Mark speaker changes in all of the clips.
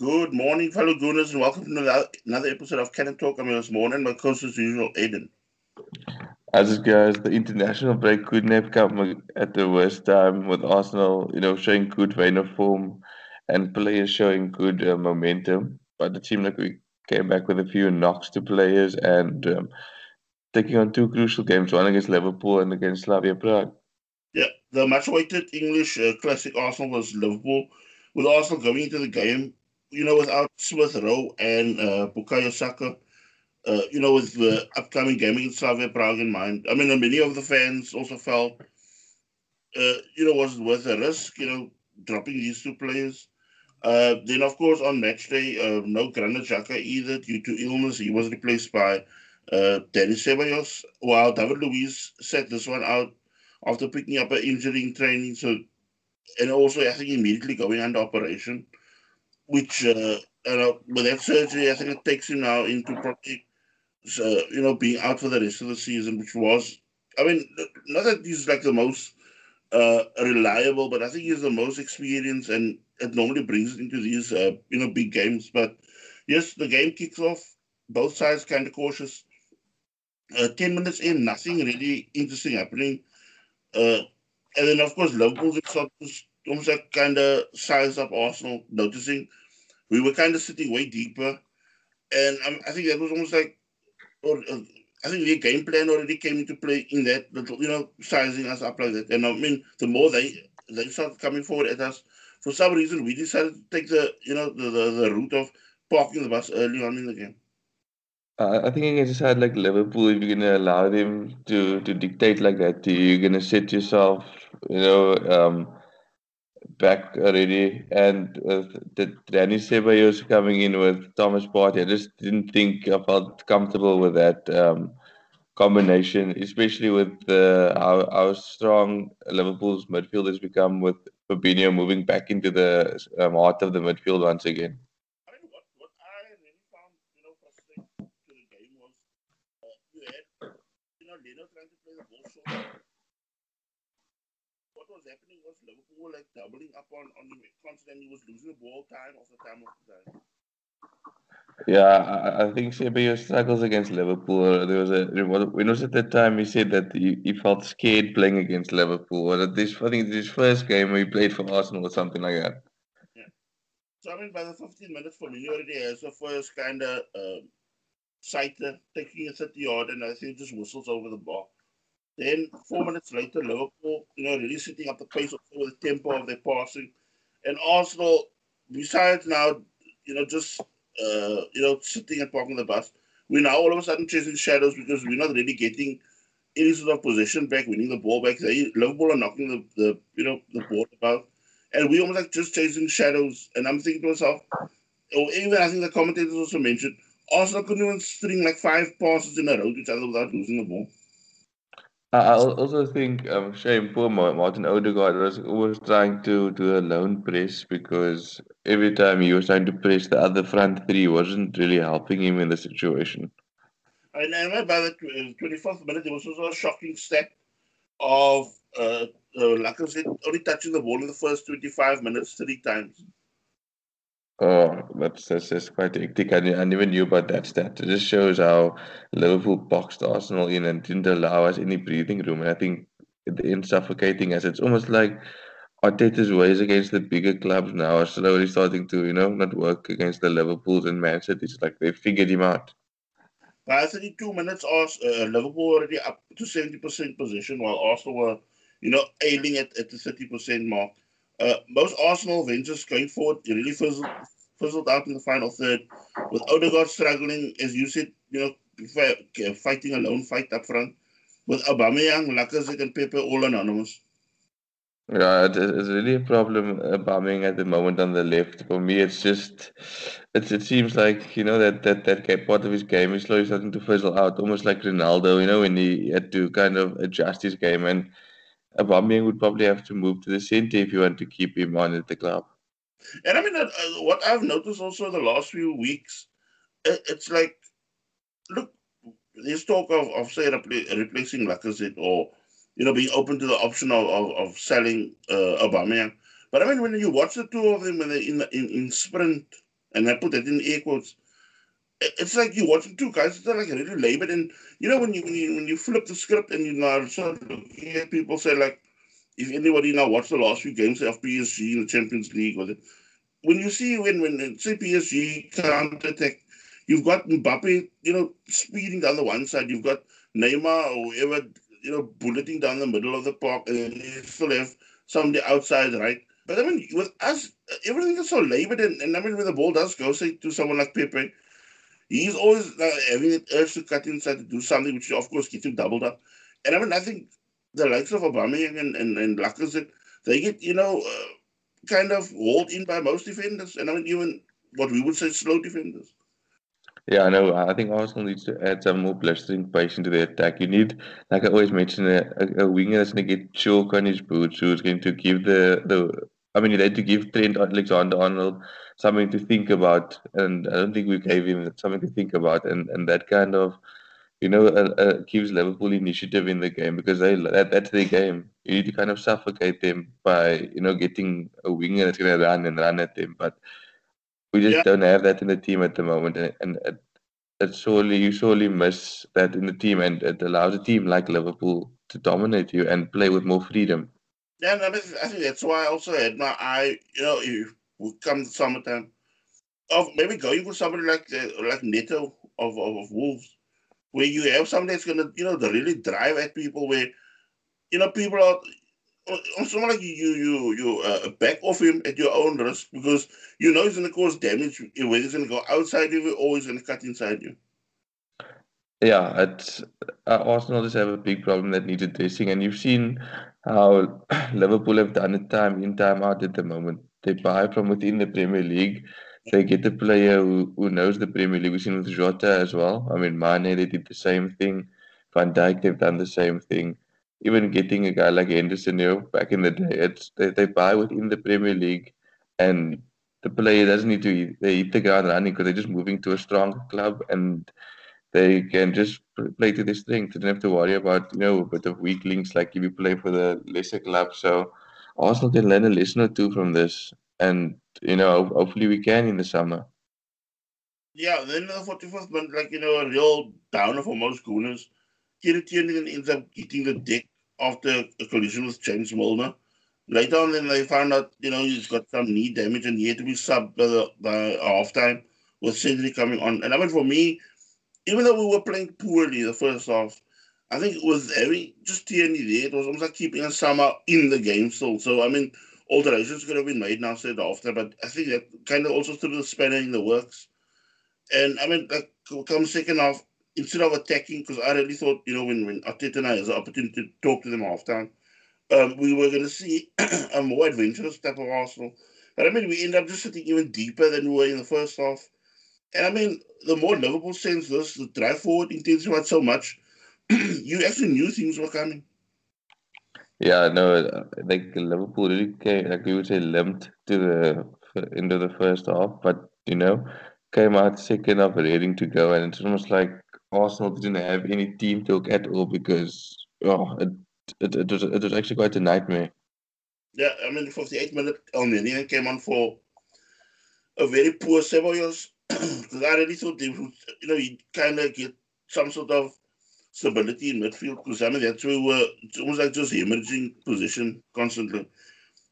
Speaker 1: Good morning, fellow Gooners, and welcome to another episode of Cannon Talk. I'm your host, Morning, my co-host as usual, Aiden.
Speaker 2: As it goes, the international break couldn't have come at the worst time with Arsenal, you know, showing good vein of form and players showing good uh, momentum. But it seemed like we came back with a few knocks to players and um, taking on two crucial games, one against Liverpool and against Slavia Prague.
Speaker 1: Yeah, the much-awaited English uh, classic Arsenal was Liverpool, with Arsenal going into the game, you know, without Smith Rowe and uh, Bukayo Saka uh, you know, with the upcoming game against Slavia Prague in mind. I mean, many of the fans also felt, uh, you know, was it worth a risk, you know, dropping these two players. Uh, then, of course, on match day, uh, no Granit Xhaka either due to illness. He was replaced by uh, Dani Ceballos, while David Luiz set this one out after picking up an injury in training. So, and also, I think, immediately going under operation, which, uh, uh, with that surgery, I think it takes him now into probably uh, you know, being out for the rest of the season, which was, I mean, not that he's like the most uh, reliable, but I think he's the most experienced, and it normally brings it into these, uh, you know, big games. But yes, the game kicks off. Both sides kind of cautious. Uh, Ten minutes in, nothing really interesting happening. Uh, and then, of course, Liverpool just almost like kind of size up Arsenal, noticing we were kind of sitting way deeper. And um, I think that was almost like or uh, I think the game plan already came into play in that you know, sizing us up like that. And I mean, the more they they start coming forward at us, for some reason, we decided to take the, you know, the, the, the route of parking the bus early on in the game.
Speaker 2: I think I just had like Liverpool. If you're gonna allow them to to dictate like that, you're gonna set yourself, you know, um, back already, and uh, the Dani Ceballos coming in with Thomas Partey, I just didn't think I felt comfortable with that um, combination, especially with uh, how, how strong Liverpool's midfield has become with Fabinho moving back into the um, heart of the midfield once again.
Speaker 1: Were like doubling up on, on him constantly. He was losing the ball time after time after time.
Speaker 2: Yeah, I, I think Ceballos struggles against Liverpool. There was a when was at that time he said that he, he felt scared playing against Liverpool. Or this I think this first game he played for Arsenal or something like that.
Speaker 1: Yeah. So I mean, by the 15 minutes for me, already has the first kind of uh, sighter taking a 30 yard, and I think just whistles over the ball. Then four minutes later, Liverpool, you know, really setting up the pace of the tempo of their passing. And Arsenal, besides now, you know, just uh, you know, sitting and parking the bus, we're now all of a sudden chasing shadows because we're not really getting any sort of possession back, winning the ball back. They Liverpool are knocking the, the you know the ball about, and we almost like just chasing shadows. And I'm thinking to myself, or even I think the commentators also mentioned, Arsenal couldn't even string like five passes in a row to each other without losing the ball.
Speaker 2: I also think um, shame poor Martin Odegaard was always trying to do a lone press because every time he was trying to press the other front three wasn't really helping him in the situation.
Speaker 1: And then by the 24th minute, there was also a shocking stat of uh, uh, said, only touching the ball in the first 25 minutes three times.
Speaker 2: Oh, that's that's just quite hectic. I, I never knew about that stat. It just shows how Liverpool boxed Arsenal in and didn't allow us any breathing room. And I think in suffocating us, it's almost like Arteta's ways against the bigger clubs now are slowly starting to, you know, not work against the Liverpools and Man City. It's like they figured him out.
Speaker 1: By 32 minutes, uh, Liverpool already up to 70% position, while Arsenal were, you know, ailing at, at the 30% mark. Uh, most Arsenal ventures going forward really fizzled, fizzled out in the final third, with Odegaard struggling, as you said, you know, fighting a lone fight up front, with Aubameyang, Lacazette, and Pepe all anonymous.
Speaker 2: Yeah, it's really a problem Aubameyang at the moment on the left. For me, it's just it, it seems like you know that that that part of his game is slowly starting to fizzle out, almost like Ronaldo. You know, when he had to kind of adjust his game and Aubameyang would probably have to move to the centre if you want to keep him on at the club.
Speaker 1: And I mean, uh, what I've noticed also the last few weeks, it, it's like, look, there's talk of, of say, repl- replacing Lacazette or, you know, being open to the option of, of, of selling uh, Aubameyang. But I mean, when you watch the two of them when they're in, in, in sprint and I put that in air quotes. It's like you're watching two guys. That are like really labored, and you know when you when you when you flip the script and you now start looking at people say like, if anybody now watched the last few games of PSG in the Champions League, or the, when you see when when say PSG counter attack, you've got Mbappe, you know, speeding down the one side, you've got Neymar or whoever, you know, bulleting down the middle of the park, and then you still have somebody outside, right? But I mean, with us, everything is so labored, and, and I mean, when the ball does go, say, to someone like Pepe, he's always uh, having an urge to cut inside to do something, which of course gets him doubled up. And I mean, I think the likes of Aubameyang and, and, and Lacazette, they get, you know, uh, kind of walled in by most defenders. And I mean, even what we would say slow defenders.
Speaker 2: Yeah, I know. I think Arsenal needs to add some more blistering pace into the attack. You need, like I always mention, a, a, a winger that's going to get chalk on his boots, who's going to give the, the I mean, you need to give Trent Alexander Arnold something to think about, and I don't think we gave him something to think about, and, and that kind of, you know, uh, uh, gives Liverpool initiative in the game because they that, that's their game. You need to kind of suffocate them by, you know, getting a winger that's going to run and run at them, but we just yeah. don't have that in the team at the moment, and, and it, it surely you surely miss that in the team, and it allows a team like Liverpool to dominate you and play with more freedom.
Speaker 1: Yeah, I, think that's why I also had my eye. You know, if we come summertime, of maybe going for somebody like uh, like Neto of, of, of Wolves, where you have somebody that's gonna you know really drive at people, where you know people are on someone like you, you, you, uh, back off him at your own risk because you know he's going to cause damage. Whether he's going to go outside you or he's going to cut inside you.
Speaker 2: Yeah, it's uh, Arsenal just have a big problem that needs addressing, and you've seen how Liverpool have done it time in time out at the moment. They buy from within the Premier League. They get a player who, who knows the Premier League. We've seen with Jota as well. I mean, Mane, they did the same thing. Van Dijk, they've done the same thing even getting a guy like Henderson, you know, back in the day, it's they, they buy within the Premier League, and the player doesn't need to they hit the ground running because they're just moving to a strong club and they can just play to their strength. They don't have to worry about you know a bit of weak links like if you play for the lesser club. So Arsenal can learn a lesson or two from this, and you know hopefully we can in the summer.
Speaker 1: Yeah, then uh, the 44th month, like you know, a real downer for most Gooners Kieran ends up getting the deck after a collision with James Milner. Later on, then they found out, you know, he's got some knee damage and he had to be subbed by, the, by halftime with Cedric coming on. And I mean, for me, even though we were playing poorly the first half, I think it was having just Tierney there. It was almost like keeping us somehow in the game still. So, I mean, alterations could have been made now, said after, but I think that kind of also threw the spanner in the works. And I mean, like, come second half, instead of attacking, because I really thought, you know, when, when Arteta and I has the opportunity to talk to them halftime, um, we were going to see a more adventurous type of Arsenal. But I mean, we end up just sitting even deeper than we were in the first half. And I mean, the more Liverpool sends this, the drive forward intensity intensified so much, you actually knew things were coming.
Speaker 2: Yeah, no, like Liverpool really came, like we would say, limped to the into the first half, but you know, came out second half ready to go, and it's almost like Arsenal didn't have any team talk at all because oh, it, it, it, was, it was actually quite a nightmare.
Speaker 1: Yeah, I mean, 58 minute Almeida came on for a very poor Ceballos because I they would, you know, he kind of get some sort of stability in midfield because I mean, that's where we were, it's almost like just emerging position constantly.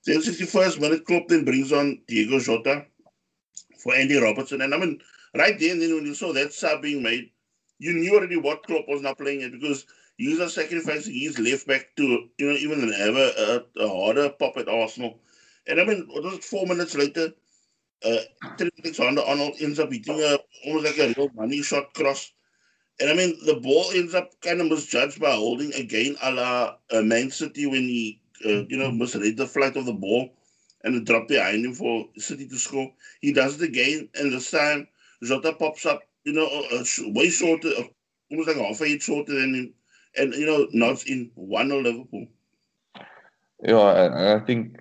Speaker 1: Then 61st minute, Klopp then brings on Diego Jota for Andy Robertson. And I mean, right then, then when you saw that sub being made, you knew already what Klopp was not playing it because he was sacrificing his left back to, you know, even have ever a, a harder pop at Arsenal. And I mean, it, four minutes later, uh, Arnold ends up hitting a, almost like a real money shot cross. And I mean, the ball ends up kind of misjudged by Holding again a la uh, Man City when he, uh, you know, misread the flight of the ball and it dropped behind him for City to score. He does it again, and this time Jota pops up you know, uh, way shorter, uh, almost like half a head shorter than him, and you know, nods in one of Liverpool.
Speaker 2: Yeah, I think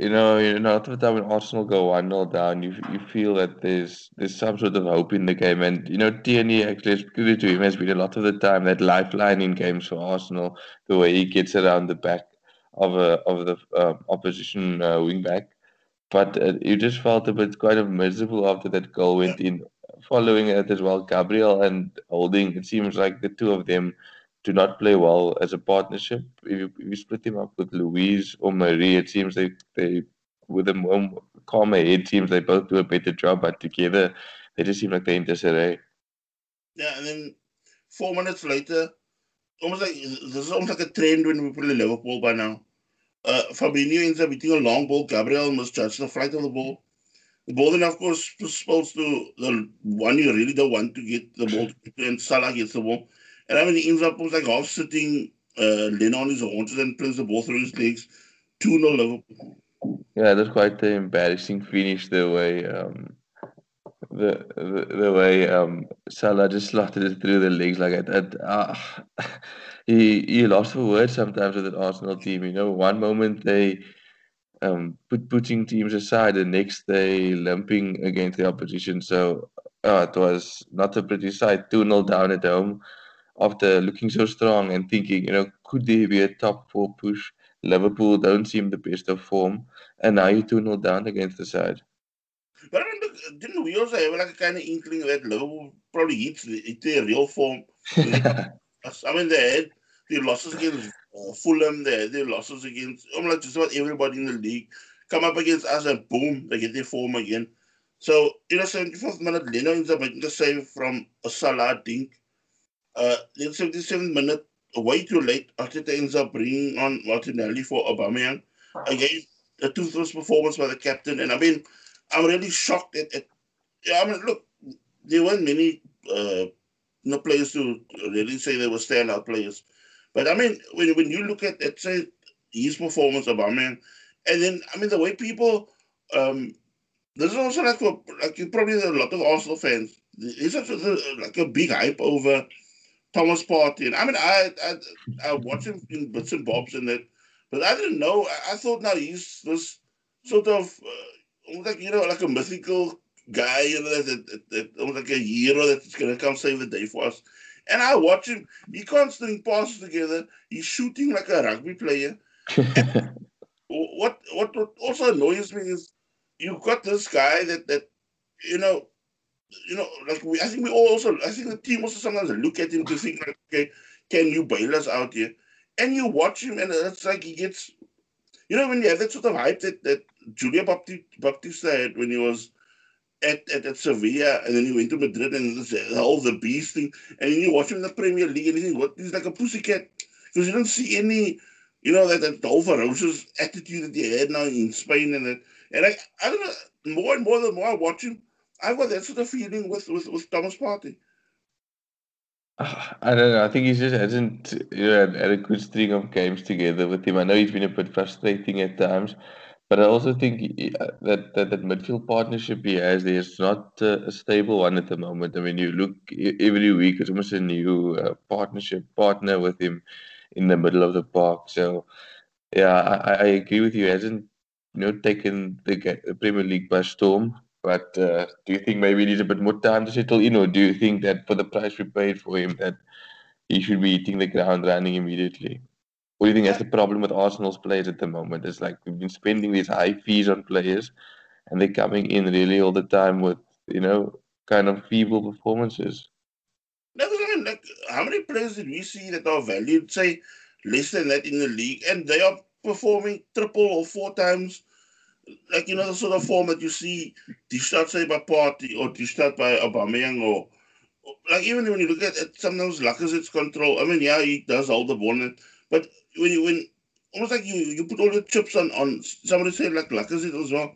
Speaker 2: you know, you know, after the time when Arsenal go one 0 down, you you feel that there's there's some sort of hope in the game, and you know, Tierney actually, credit to him, has been a lot of the time that lifeline in games for Arsenal, the way he gets around the back of a of the uh, opposition uh, wing back. but uh, you just felt a bit kind of miserable after that goal went in. Following it as well, Gabriel and Holding, it seems like the two of them do not play well as a partnership. If you, if you split them up with Luiz or Mari, it seems they, they with a more calmer head, seems they both do a better job, but together they just seem like they're in disarray.
Speaker 1: Yeah, and then four minutes later, almost like this is almost like a trend when we play Liverpool by now. Uh, Fabinho ends up hitting a long ball. Gabriel misjudges the flight of the ball. The ball then, of course, spills to the one you really don't want to get the ball and Salah gets the ball. And I mean, ends up almost like half sitting, uh, laying on his haunches and plays the ball through his legs. 2 0 Liverpool.
Speaker 2: Yeah, that's quite an embarrassing finish the way um, the, the the way um, Salah just slotted it through the legs like that. Uh, he he lost for words sometimes with that Arsenal team. You know, one moment they um, put putting teams aside, the next they limping against the opposition. So uh, it was not a pretty sight. Two 0 down at home after looking so strong and thinking, you know, could there be a top four push? Liverpool don't seem the best of form, and now you 2 0 down against the side.
Speaker 1: But I mean, didn't we also have like a kind of inkling that Liverpool probably hits, hit their real form? I mean, they had their losses against uh, Fulham, they had their losses against, I'm like just about everybody in the league. Come up against us and boom, they get their form again. So, in a 74th minute, Leno ends up making a save from a Salah dink. Uh, then 77th minute, way too late, Arteta ends up bringing on Martinelli for Aubameyang. Again, a toothless performance by the captain. And I mean, I'm really shocked at, at yeah, I mean, look, there weren't many uh, no players to really say they were standout players. But I mean, when, when you look at, at say, his performance, of Aubameyang, and then, I mean, the way people, um, there's also like, a, like probably a lot of Arsenal fans, there's such a, like a big hype over Thomas Partey. And I mean, I, I, I watch him in bits and bobs and that, but I didn't know. I, I thought now he's this sort of, uh, like, you know, like a mythical guy, you know, that, that, that almost like a hero that's going to come save the day for us. And I watch him. He can't string passes together. He's shooting like a rugby player. what, what what also annoys me is you've got this guy that that you know you know like we I think we all also I think the team also sometimes look at him to think like okay can you bail us out here and you watch him and it's like he gets you know when you have that sort of hype that that Julia Baptista had when he was at, at, at Sevilla and then he went to Madrid and all the beast thing. And you watch him in the Premier League and you think? He's like a pussycat. Because you don't see any, you know, that, that whole ferocious attitude that he had now in Spain. And that. And I, I don't know, more and more the more I watch him, I've got that sort of feeling with, with, with Thomas Partey.
Speaker 2: I don't know. I think he just hasn't you know, had a good string of games together with him. I know he's been a bit frustrating at times, but I also think uh, that, that that midfield partnership he has there is not uh, a stable one at the moment. I mean, you look every week, it's almost a new uh, partnership partner with him in the middle of the park. So, yeah, I, I agree with you. He hasn't you know taken the Premier League by storm. But uh, do you think maybe he needs a bit more time to settle in, or do you think that for the price we paid for him, that he should be hitting the ground running immediately? What do you think that's the problem with Arsenal's players at the moment? It's like we've been spending these high fees on players, and they're coming in really all the time with you know kind of feeble performances.
Speaker 1: Like, how many players did we see that are valued, say, less than that in the league, and they are performing triple or four times, like you know the sort of form that you see out, say, by Partey or out by Aubameyang or like even when you look at it, sometimes Lacazette's control. I mean, yeah, he does hold the ball, but when you when almost like you you put all the chips on on somebody said like Lacazette as well,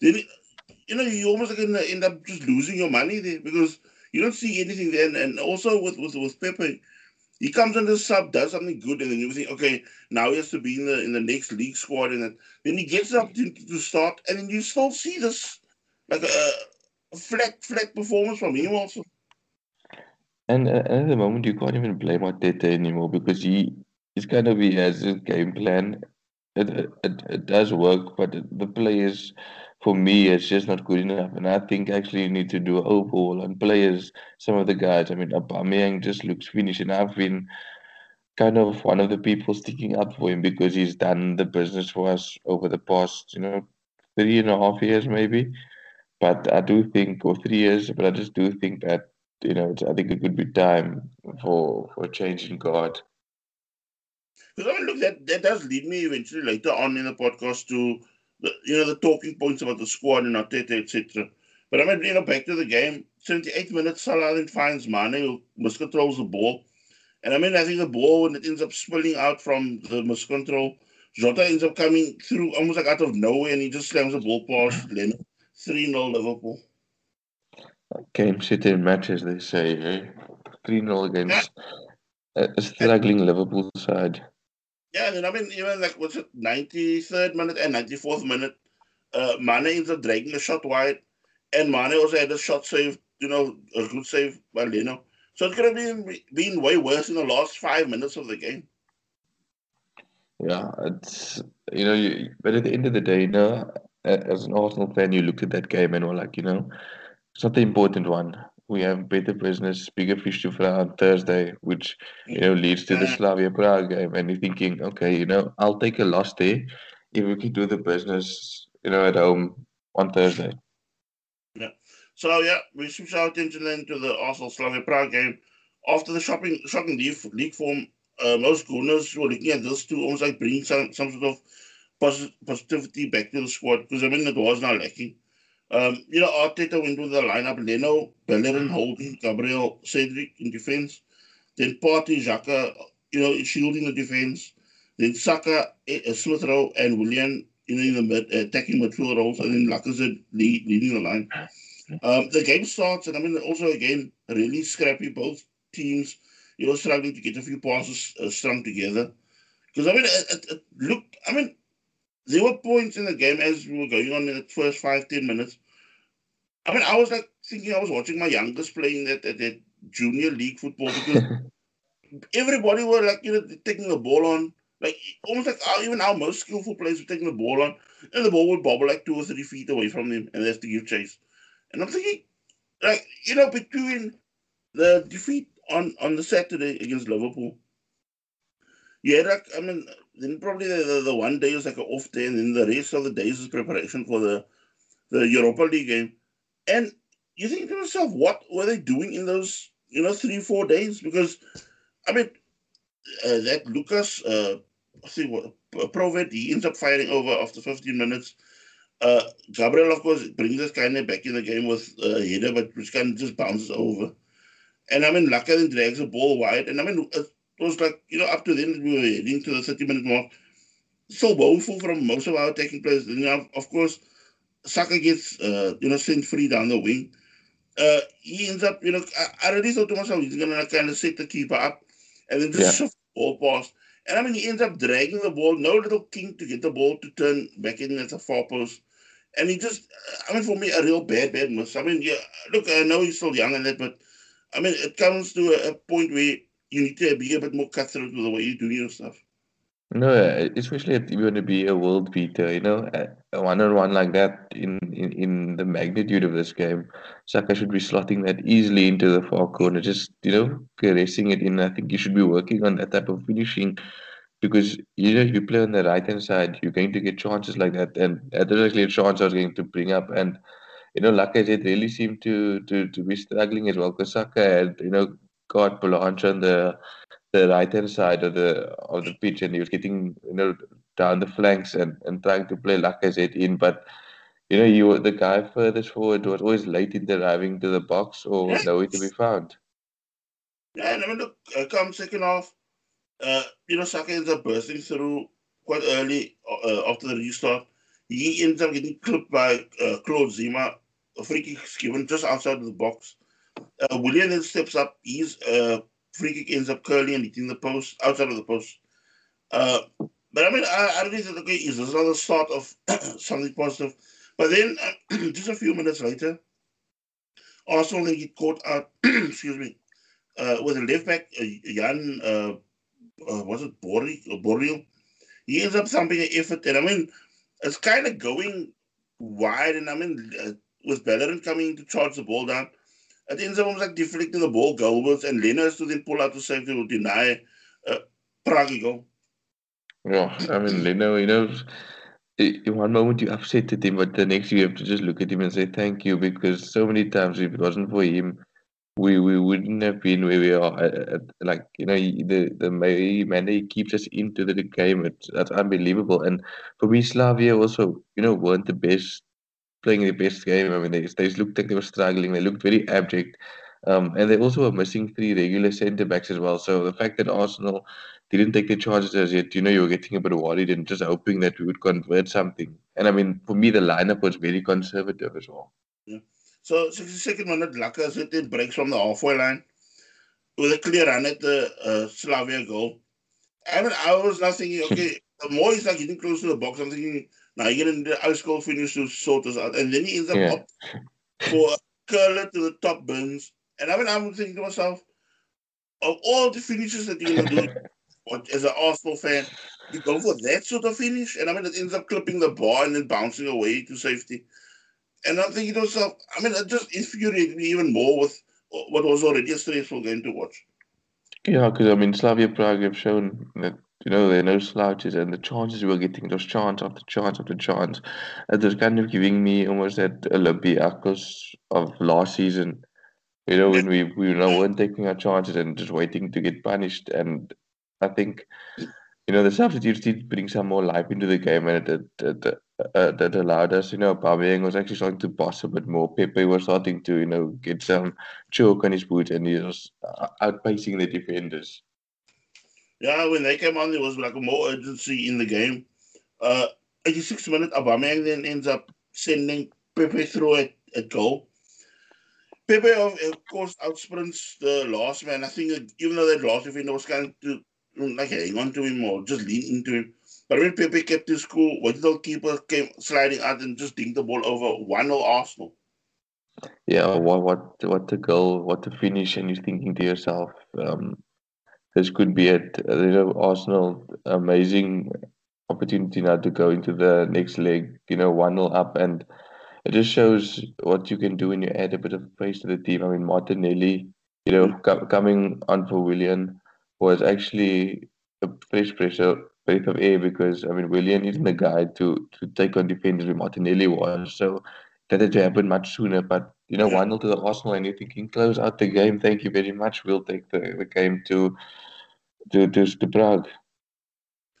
Speaker 1: then you know you almost like end up just losing your money there because you don't see anything there. And, and also with with with Pepe, he comes in the sub, does something good, and then you think, okay, now he has to be in the in the next league squad, and then, then he gets the opportunity to start, and then you still see this like a, a flat flat performance from him also.
Speaker 2: And, at the moment, you can't even blame Arteta anymore because he it's kind of he has his game plan. It, it it does work, but the players, for me, it's just not good enough. And I think actually you need to do overhaul on players. Some of the guys, I mean, Aubameyang just looks finished, and I've been kind of one of the people sticking up for him because he's done the business for us over the past, you know, three and a half years maybe. But I do think, or three years, but I just do think that you know, I think it could be time for for changing guard.
Speaker 1: Because I mean, look, that that does lead me eventually later on in the podcast to the you know the talking points about the squad and Arteta, etc. But I mean, you know, back to the game. 78 minutes, Salah then finds Mane who miscontrols the ball. And I mean, I think the ball, when it ends up spilling out from the miscontrol, Jota ends up coming through almost like out of nowhere and he just slams the ball past Leno. 3 0 Liverpool.
Speaker 2: Game sitting matches, they say. Eh? 3 0 against yeah. a struggling Liverpool side.
Speaker 1: Yeah, and I mean, even like, what's it, 93rd minute and 94th minute, uh, Mane ends up dragging a shot wide, and Mane also had a shot save, you know, a good save by Leno. So it could have been been way worse in the last five minutes of the game.
Speaker 2: Yeah, it's you know, you, but at the end of the day, you know, as an Arsenal fan, you looked at that game and were like, you know, it's not the important one. We have better business, bigger fish to fry on Thursday, which you know leads to the Slavia Prague game. And you're thinking, okay, you know, I'll take a loss there if we can do the business, you know, at home on Thursday.
Speaker 1: Yeah. So yeah, we switch our attention then to the Arsenal Slavia Prague game. After the shopping, shocking league, league form, uh, most Gunners were looking at this to almost like bring some, some sort of positivity back to the squad because I mean it was not lacking. Um, you know, Arteta went with the lineup Leno, Bellerin, Holding, Gabriel, Cedric in defense. Then Partey, Xhaka, you know, shielding the defense. Then Saka, uh, Smith Rowe, and Willian you know, in the mid, attacking midfield roles. And then Lacazette lead, leading the line. Um, the game starts, and I mean, also again, really scrappy. Both teams, you know, struggling to get a few passes uh, strung together. Because I mean, it, it, it, looked. I mean, there were points in the game as we were going on in the first five ten minutes. I mean, I was like thinking I was watching my youngest playing that that, that junior league football because everybody were like you know taking the ball on. Like almost like our, even our most skillful players were taking the ball on, and the ball would bobble like two or three feet away from them, and they have to give chase. And I'm thinking, like, you know, between the defeat on, on the Saturday against Liverpool, yeah, like, I mean, then probably the, the, the, one day is like an off day, and then the rest of the days is preparation for the, the Europa League game. And you think to yourself, what were they doing in those, you know, three, four days? Because, I mean, uh, that Lucas, uh, I think what, Provod, he ends up firing over after 15 minutes. Uh, Gabriel, of course, brings us kind of back in the game with a uh, header, but which kind of just bounces over. And I mean, Laka then drags the ball wide. And I mean, it was like, you know, up to then we were heading to the 30 minute mark. So woeful from most of our attacking players. And, you know, of course, Saka gets, uh, you know, sent free down the wing. Uh, he ends up, you know, I, I already thought to myself, he's going to kind of set the keeper up and then just yeah. shift the ball past. And I mean, he ends up dragging the ball, no little king to get the ball to turn back in at the far post. And he just, I mean, for me, a real bad, bad miss. I mean, yeah, look, I know he's still young and that, but I mean, it comes to a, a point where you need to be a bit more cutthroat with the way you do your stuff.
Speaker 2: No, especially if you want to be a world beater, you know, one on one like that in, in, in the magnitude of this game, Saka should be slotting that easily into the far corner, just, you know, caressing it in. I think you should be working on that type of finishing because, you know, you play on the right hand side, you're going to get chances like that. And that actually a chance I was going to bring up. And, you know, like I said, really seemed to, to, to be struggling as well because Saka had, you know, got Blanche on the the right hand side of the of the pitch and he was getting you know down the flanks and, and trying to play Lacazette in but you know you the guy furthest forward was always late in arriving to the box or yeah. nowhere to be found.
Speaker 1: Yeah, and I mean look uh, come second half, uh, you know Saka ends up bursting through quite early uh, after the restart. He ends up getting clipped by uh, Claude Zima. A free kick given just outside of the box. Uh, Willian then steps up. He's uh, free kick ends up curling and hitting the post, outside of the post. Uh, but I mean, I, I really thought, okay, is another start of something positive? But then, just a few minutes later, Arsenal then get caught out, excuse me, uh, with a left back, uh, Jan, uh, uh, was it Bořil? He ends up thumping an effort. And I mean, it's kind of going wide. And I mean, uh, with Bellerin coming to charge the ball down, it ends up almost like deflecting the ball goalwards, and has to then pull out the safety to deny a Prague goal.
Speaker 2: Yeah, I mean, Leno, you know, in one moment you upset him, but the next you have to just look at him and say thank you because so many times if it wasn't for him, we we wouldn't have been where we are. Uh, like you know, the the manner he keeps us into the game, it's that's unbelievable. And for me, Slavia also, you know, weren't the best playing the best game. I mean, they they looked like they were struggling. They looked very abject. Um, and they also were missing three regular centre backs as well. So the fact that Arsenal didn't take the charges as yet, you know, you were getting a bit worried and just hoping that we would convert something. And I mean, for me, the lineup was very conservative as well.
Speaker 1: So 62nd minute, Laka it breaks from the halfway line with a clear run at the uh, Slavia goal. I mean, I was not thinking, okay, the more he's like getting close to the box, I'm thinking, now you're going to the ice goal finish to sort us out. And then he ends up yeah. up for a curler to the top bins. And I mean, I'm thinking to myself, of all the finishes that you're going to do, as an Arsenal fan, you go for that sort of finish, and I mean, it ends up clipping the bar and then bouncing away to safety. And I'm thinking to myself, I mean, it just infuriated me even more with what was already a stressful game to watch.
Speaker 2: Yeah, because I mean, Slavia Prague have shown that you know there are no slouches, and the chances we were getting, those chance after chance after chance, it was kind of giving me almost that Olympiacos of last season. You know, when we we you know, weren't taking our chances and just waiting to get punished, and I think you know the substitutes did bring some more life into the game, and it, it, it uh, that allowed us. You know, Aubameyang was actually starting to boss a bit more. Pepe was starting to you know get some choke on his boots, and he was uh, outpacing the defenders.
Speaker 1: Yeah, when they came on, there was like more urgency in the game. Uh, 86 minutes, Aubameyang then ends up sending Pepe through a, at goal. Pepe, of, of course, outsprints the last man. I think even though that last defender was kind to like hang on to him or just lean into him. But when Pepe kept his cool, what the keeper came sliding out and just dinked the ball over 1 0 Arsenal.
Speaker 2: Yeah, what what what the goal, what the finish, and you're thinking to yourself, um, this could be it. You know, Arsenal, amazing opportunity now to go into the next leg, you know, 1 0 up. And it just shows what you can do when you add a bit of pace to the team. I mean, Martinelli, you know, mm. co- coming on for Willian was actually a fresh pressure breath of air because I mean Willian isn't the guy to to take on defenders where Martinelli was. So that had to happen much sooner. But you know, one 0 to the Arsenal and you're thinking, close out the game, thank you very much. We'll take the, the game to to to, to Prague.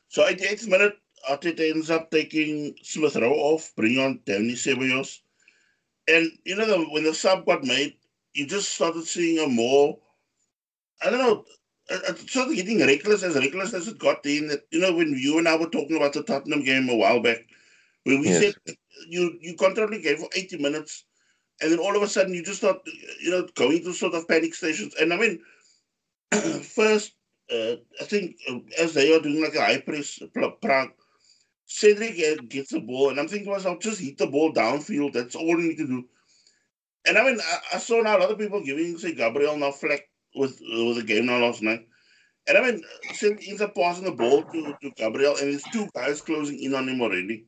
Speaker 1: So at the eighth minute, Arteta ends up taking Smith Rowe off, bringing on Dani Ceballos. And you know, the, when the sub got made, you just started seeing a more, I don't know, it's sort of getting reckless as reckless as it got in that you know when you and I were talking about the Tottenham game a while back where we yes. said you you constantly gave for 80 minutes and then all of a sudden you just start you know going to sort of panic stations and I mean first uh, I think uh, as they are doing like a high press Prague Cedric gets the ball and I'm thinking to myself just hit the ball downfield that's all you need to do and I mean I, I saw now a lot of people giving say Gabriel now flack with with the game now last night. And I mean, Sim ends up passing the ball to, to Gabriel, and there's two guys closing in on him already.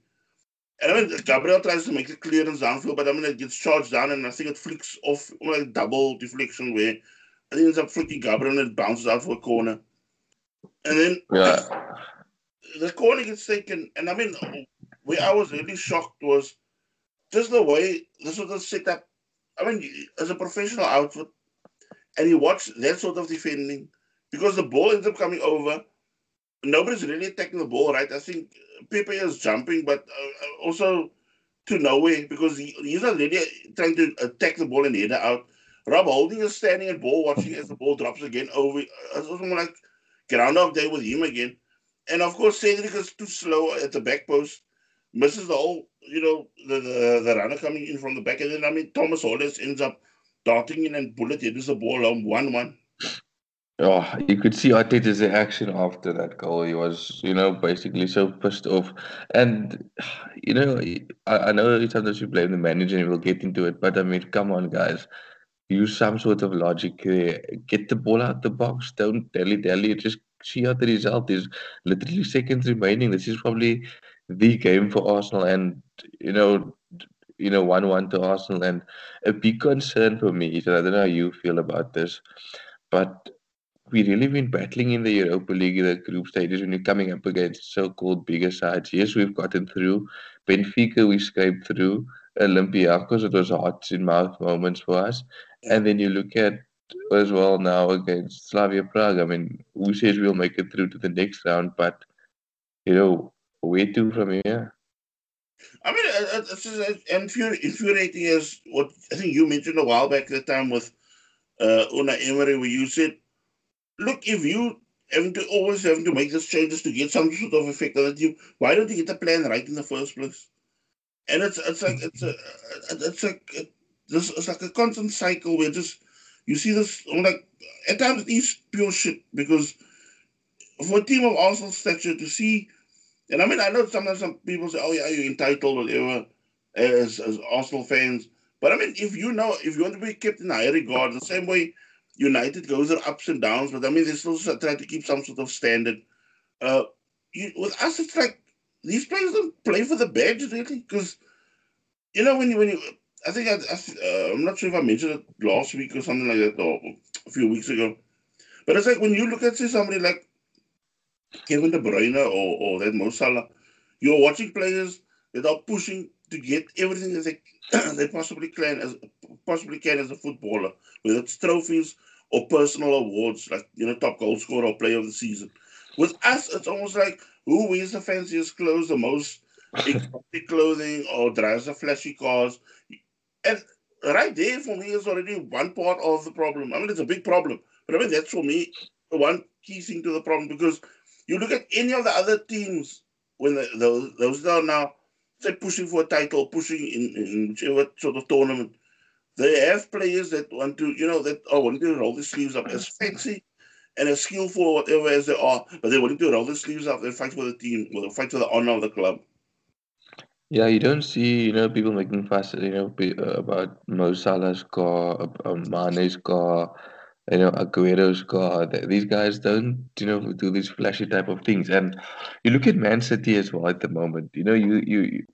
Speaker 1: And I mean, Gabriel tries to make the clearance downfield, but I mean, it gets charged down, and I think it flicks off like double deflection where it ends up flicking Gabriel and it bounces out for a corner. And then
Speaker 2: yeah.
Speaker 1: the corner gets taken. And I mean, where I was really shocked was just the way this was set up. I mean, as a professional outfit, and you watch that sort of defending because the ball ends up coming over. Nobody's really attacking the ball, right? I think Pepe is jumping, but uh, also to nowhere because he, he's not really trying to attack the ball and head out. Rob Holding is standing and ball watching as the ball drops again over. It's also like Groundhog Day with him again. And of course, Cedric is too slow at the back post, misses the whole, you know, the, the, the runner coming in from the back. And then, I mean, Thomas Holeš ends up darting in and bullet headers the ball on 1 1.
Speaker 2: Oh, you could see Arteta's reaction after that goal. He was, you know, basically so pissed off. And, you know, I, I know sometimes you blame the manager and we'll get into it, but I mean, come on, guys. Use some sort of logic there. Get the ball out the box. Don't dally dally. Just see how the result. is. literally seconds remaining. This is probably the game for Arsenal. And, you know, you know, 1 1 to Arsenal. And a big concern for me is, I don't know how you feel about this, but we really been battling in the Europa League, the group stages, when you're coming up against so-called bigger sides. Yes, we've gotten through. Benfica, we scraped through. Olympiacos, it was hearts in mouth moments for us. And then you look at as well now against Slavia Prague. I mean, who says we'll make it through to the next round? But you know, where to from here?
Speaker 1: I mean, uh, uh, it's as uh, infuriating as what I think you mentioned a while back that time with uh, Unai Emery, where you said, look, if you having to always having to make these changes to get some sort of effect on the team, why don't you get the plan right in the first place? And it's it's like it's a it's like it, this it's like a constant cycle where just you see this like at times it is pure shit because for a team of Arsenal stature to see and I mean I know sometimes some people say, Oh yeah, you're entitled or whatever as as Arsenal fans. But I mean if you know if you want to be kept in high regard the same way United goes through ups and downs, but I mean they still try to keep some sort of standard. Uh you, with us it's like these players don't play for the badge really because you know when you when you I think I, I uh, am not sure if I mentioned it last week or something like that or a few weeks ago, but it's like when you look at say somebody like Kevin De Bruyne or or that Mo Salah, you're watching players that are pushing to get everything that they they possibly can as possibly can as a footballer, whether it's trophies or personal awards like you know top goal scorer or player of the season. With us, it's almost like who wears the fanciest clothes, the most exotic clothing, or drives the flashy cars. And right there for me is already one part of the problem. I mean, it's a big problem, but I mean, that's for me one key thing to the problem because you look at any of the other teams when the, those, those are now, say, pushing for a title, pushing in, in whichever sort of tournament, they have players that want to, you know, that oh, are wanting to roll their sleeves up as fancy and as skillful whatever as they are, but they're do it. roll their sleeves up and fight for the team, or fight for the honor of the club.
Speaker 2: Yeah, you don't see, you know, people making fuss, you know, uh, about Mo Salah's car, uh, Mane's car, you know, Aguero's car. These guys don't, you know, do these flashy type of things. And you look at Man City as well at the moment. You know, you you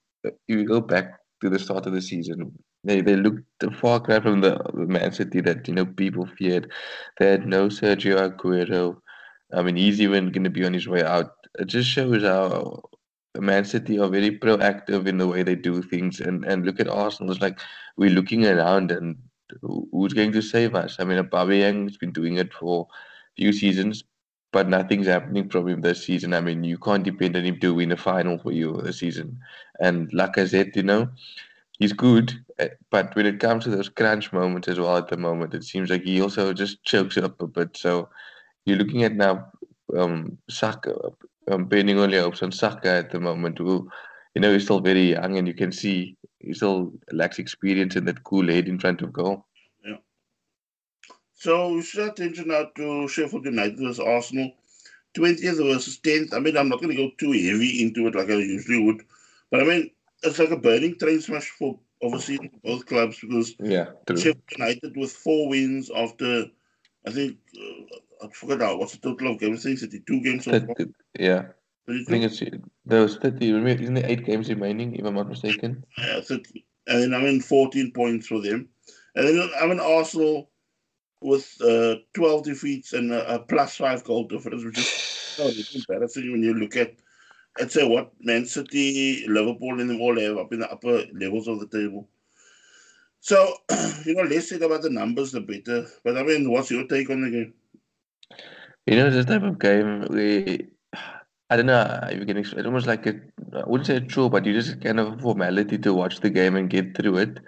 Speaker 2: you go back to the start of the season. They they looked far cry from the, the Man City that you know people feared. They had no Sergio Aguero. I mean, he's even going to be on his way out. It just shows how Man City are very proactive in the way they do things. And, and look at Arsenal. It's like we're looking around and who's going to save us? I mean, Aubameyang's been doing it for a few seasons, but nothing's happening from him this season. I mean, you can't depend on him to win a final for you this season. And Lacazette, you know, he's good, eh, but when it comes to those crunch moments as well at the moment, it seems like he also just chokes up a bit. So you're looking at now um, Saka, um, pinning only hopes on Saka at the moment, who, you know, he's still very young and you can see he still lacks experience in that cool head in front of goal.
Speaker 1: Yeah. So we should attention now to Sheffield United versus Arsenal. 20th versus 10th. I mean, I'm not going to go too heavy into it like I usually would, but I mean, it's like a burning train smash for obviously both clubs because
Speaker 2: yeah, true.
Speaker 1: United with four wins after I think uh, I forgot now what's the total of games. I think 32 games. So
Speaker 2: yeah. I think it's there was 30, isn't it eight games remaining, if I'm not mistaken?
Speaker 1: Yeah, 30, and then I'm in 14 points for them. And then I'm in Arsenal with uh, 12 defeats and a, a plus five goal difference, which is so embarrassing when you look at, I'd say, what Man City, Liverpool, and them all have up in the upper levels of the table. So, you know, less said about the numbers, the better. But I mean, what's your take on the game?
Speaker 2: You know, this type of game, we I don't know if you can explain. It's almost like a, I wouldn't say a chore, but you just kind of a formality to watch the game and get through it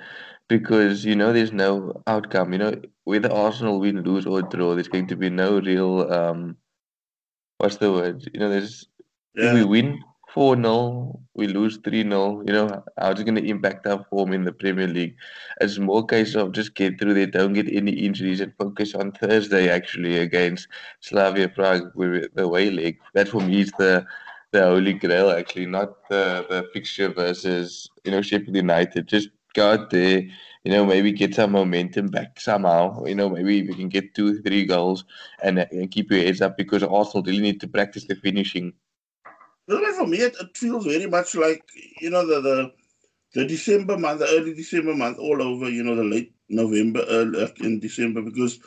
Speaker 2: because you know there's no outcome. You know, whether Arsenal win, lose, or draw, there's going to be no real, um, what's the word? You know, there's, yeah. we win, 4 0, we lose 3 0. You know, how it's going to impact our form in the Premier League. It's more case of just get through there, don't get any injuries, and focus on Thursday actually against Slavia Prague with the away leg. That for me is the the holy grail actually, not the, the fixture versus, you know, Sheffield United. Just go out there, you know, maybe get some momentum back somehow. You know, maybe we can get two, three goals and, and keep your heads up because Arsenal really need to practice the finishing
Speaker 1: for me, it, it, feels very much like you know the, the the December month, the early December month, all over. You know, the late November, early in December, because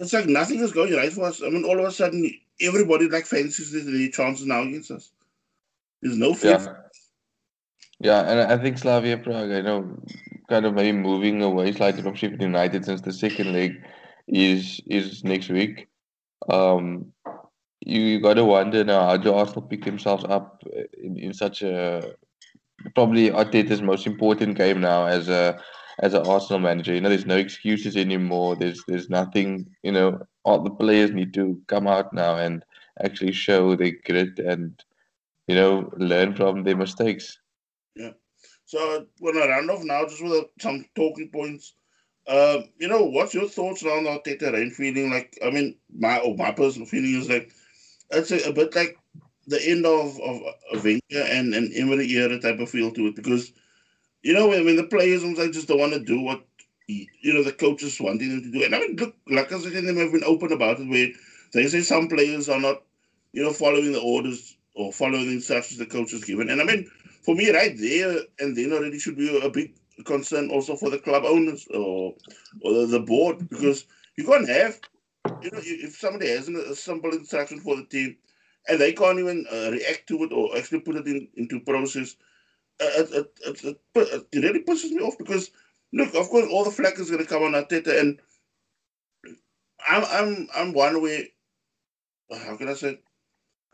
Speaker 1: it's like nothing is going right for us. I mean, all of a sudden, everybody like fancies the chances now against us. There's no fear.
Speaker 2: Yeah. Yeah, and I think Slavia Prague, you know, kind of maybe moving away slightly from Sheffield United since the second leg is is next week. Um, you, you got to wonder now how do Arsenal pick themselves up in, in such a probably Arteta's most important game now as a as an Arsenal manager. You know, there's no excuses anymore. There's there's nothing. You know, all the players need to come out now and actually show their grit and you know learn from their mistakes.
Speaker 1: Yeah. So we're gonna round off now just with some talking points. Uh, you know, what's your thoughts around Arteta Reign feeling like? I mean, my my personal feeling is like it's a, bit like the end of of, Wenger and and Emery era type of feel to it because you know, when, when the players like just don't want to do what you know the coaches wanting them to do. And I mean, look, like I said, them have been open about it where they say some players are not, you know, following the orders or following the instructions the coach has given. And I mean, for me, right there and then already should be a big concern also for the club owners or or the board because you can't have, you know, if somebody has a simple instruction for the team and they can't even uh, react to it or actually put it in, into process it, it, it, it, it really pisses me off because look, of course, all the flack is going to come on Arteta, and I'm I'm I'm one way. How can I say?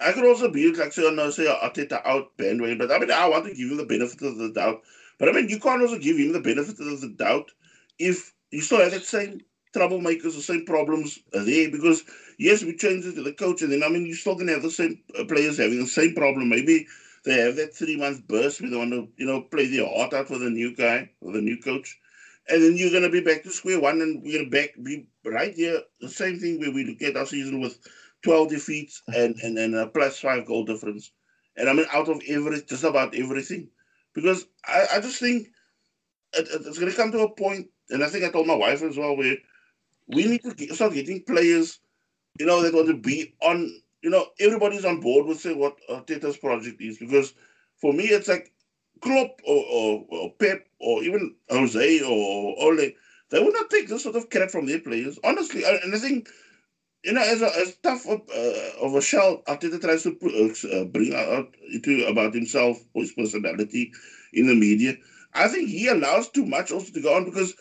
Speaker 1: I could also be like say, no, say Arteta out bandwagon, but I mean, I want to give him the benefit of the doubt. But I mean, you can't also give him the benefit of the doubt if you still have that same troublemakers, the same problems there. Because yes, we changed it to the coach, and then I mean, you're still gonna have the same uh, players having the same problem. Maybe they have that three month burst where they want to, you know, play their heart out for the new guy or the new coach. And then you're going to be back to square one and we're back be right here. The same thing where we get our season with 12 defeats and, and, and a plus five goal difference. And I mean, out of every, just about everything. Because I, I just think it, it's going to come to a point, and I think I told my wife as well, where we need to get, start getting players, you know, that want to be on you know, everybody's on board with say what Arteta's project is because for me it's like Klopp or, or, or Pep or even Jose or Ole, they would not take this sort of crap from their players. Honestly, and I think you know, as a as tough of, uh, of a shell Arteta tries to put, uh, bring out into about himself or his personality in the media, I think he allows too much also to go on because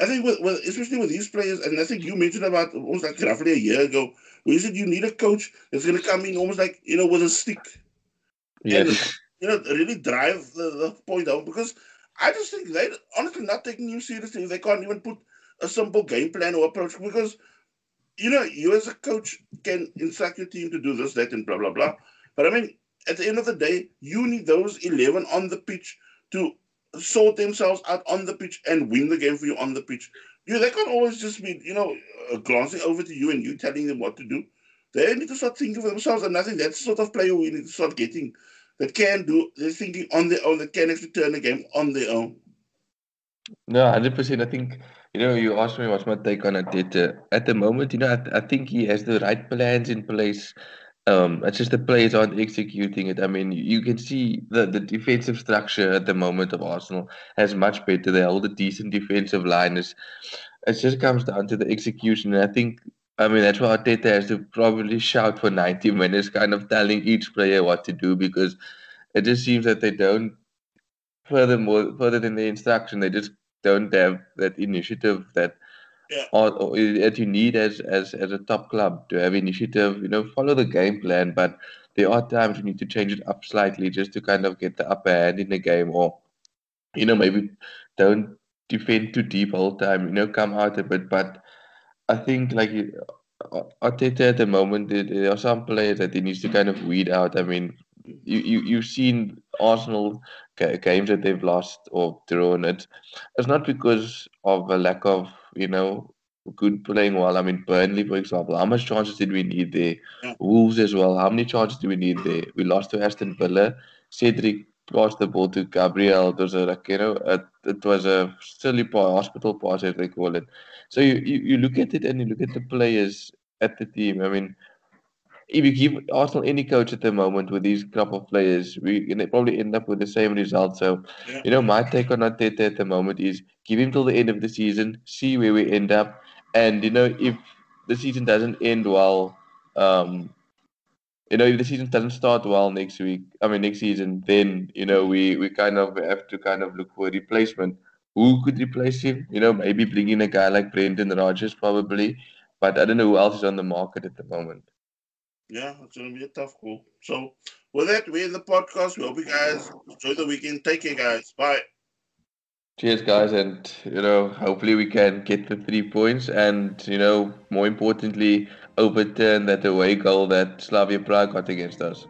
Speaker 1: I think with, with especially with these players, and I think you mentioned about almost like roughly a year ago we said you need a coach that's going to come in almost like, you know, with a stick.
Speaker 2: Yes.
Speaker 1: And, you know, really drive the, the point out because I just think they honestly not taking you seriously. They can't even put a simple game plan or approach because, you know, you as a coach can instruct your team to do this, that, and blah, blah, blah. But I mean, at the end of the day, you need those 11 on the pitch to sort themselves out on the pitch and win the game for you on the pitch. You, they can't always just be, you know, uh, glancing over to you and you telling them what to do. They need to start thinking for themselves, and I think that's the sort of player we need to start getting that can do. They're thinking on their own, that can actually turn the game on their own.
Speaker 2: No, hundred percent. I think you know. You asked me what's my take on it. Uh, at the moment, you know, I, I think he has the right plans in place. Um, it's just the players aren't executing it. I mean, you can see the, the defensive structure at the moment of Arsenal has much better. They hold a decent defensive line. It's, it just comes down to the execution. And I think, I mean, that's why Arteta has to probably shout for 90 minutes, kind of telling each player what to do because it just seems that they don't, furthermore, further than the instruction, they just don't have that initiative that
Speaker 1: yeah.
Speaker 2: or, or that you need as, as as a top club to have initiative. You know, follow the game plan, but there are times you need to change it up slightly just to kind of get the upper hand in the game, or you know, maybe don't defend too deep all the time. You know, come out a bit. But I think like uh, Arteta at the moment, there are some players that he needs to kind of weed out. I mean, you, you you've seen Arsenal games that they've lost or drawn. It it's not because of a lack of you know good playing well. I mean, Burnley, for example, how much chances did we need there? Wolves as well. How many chances do we need there? We lost to Aston Villa. Cedric passed the ball to Gabriel. It was a like, you know, it, it was a silly pass, hospital pass as they call it. So you, you, you look at it and you look at the players at the team. I mean, if you give Arsenal any coach at the moment with these crop of players, we probably end up with the same result. So,
Speaker 1: Yeah.
Speaker 2: you know, my take on Arteta at the moment is give him till the end of the season, see where we end up, and you know, if the season doesn't end well, um, you know, if the season doesn't start well next week, I mean next season, then you know we we kind of have to kind of look for a replacement. Who could replace him? You know, maybe bring in a guy like Brendan Rodgers, probably. But I don't know who else is on the market at the moment.
Speaker 1: Yeah, it's gonna be a tough call. So with that, we in the podcast. We hope you guys enjoy the weekend. Take care, guys. Bye.
Speaker 2: Cheers, guys, and you know, hopefully we can get the three points, and you know, more importantly, overturn that away goal that Slavia Prague got against us.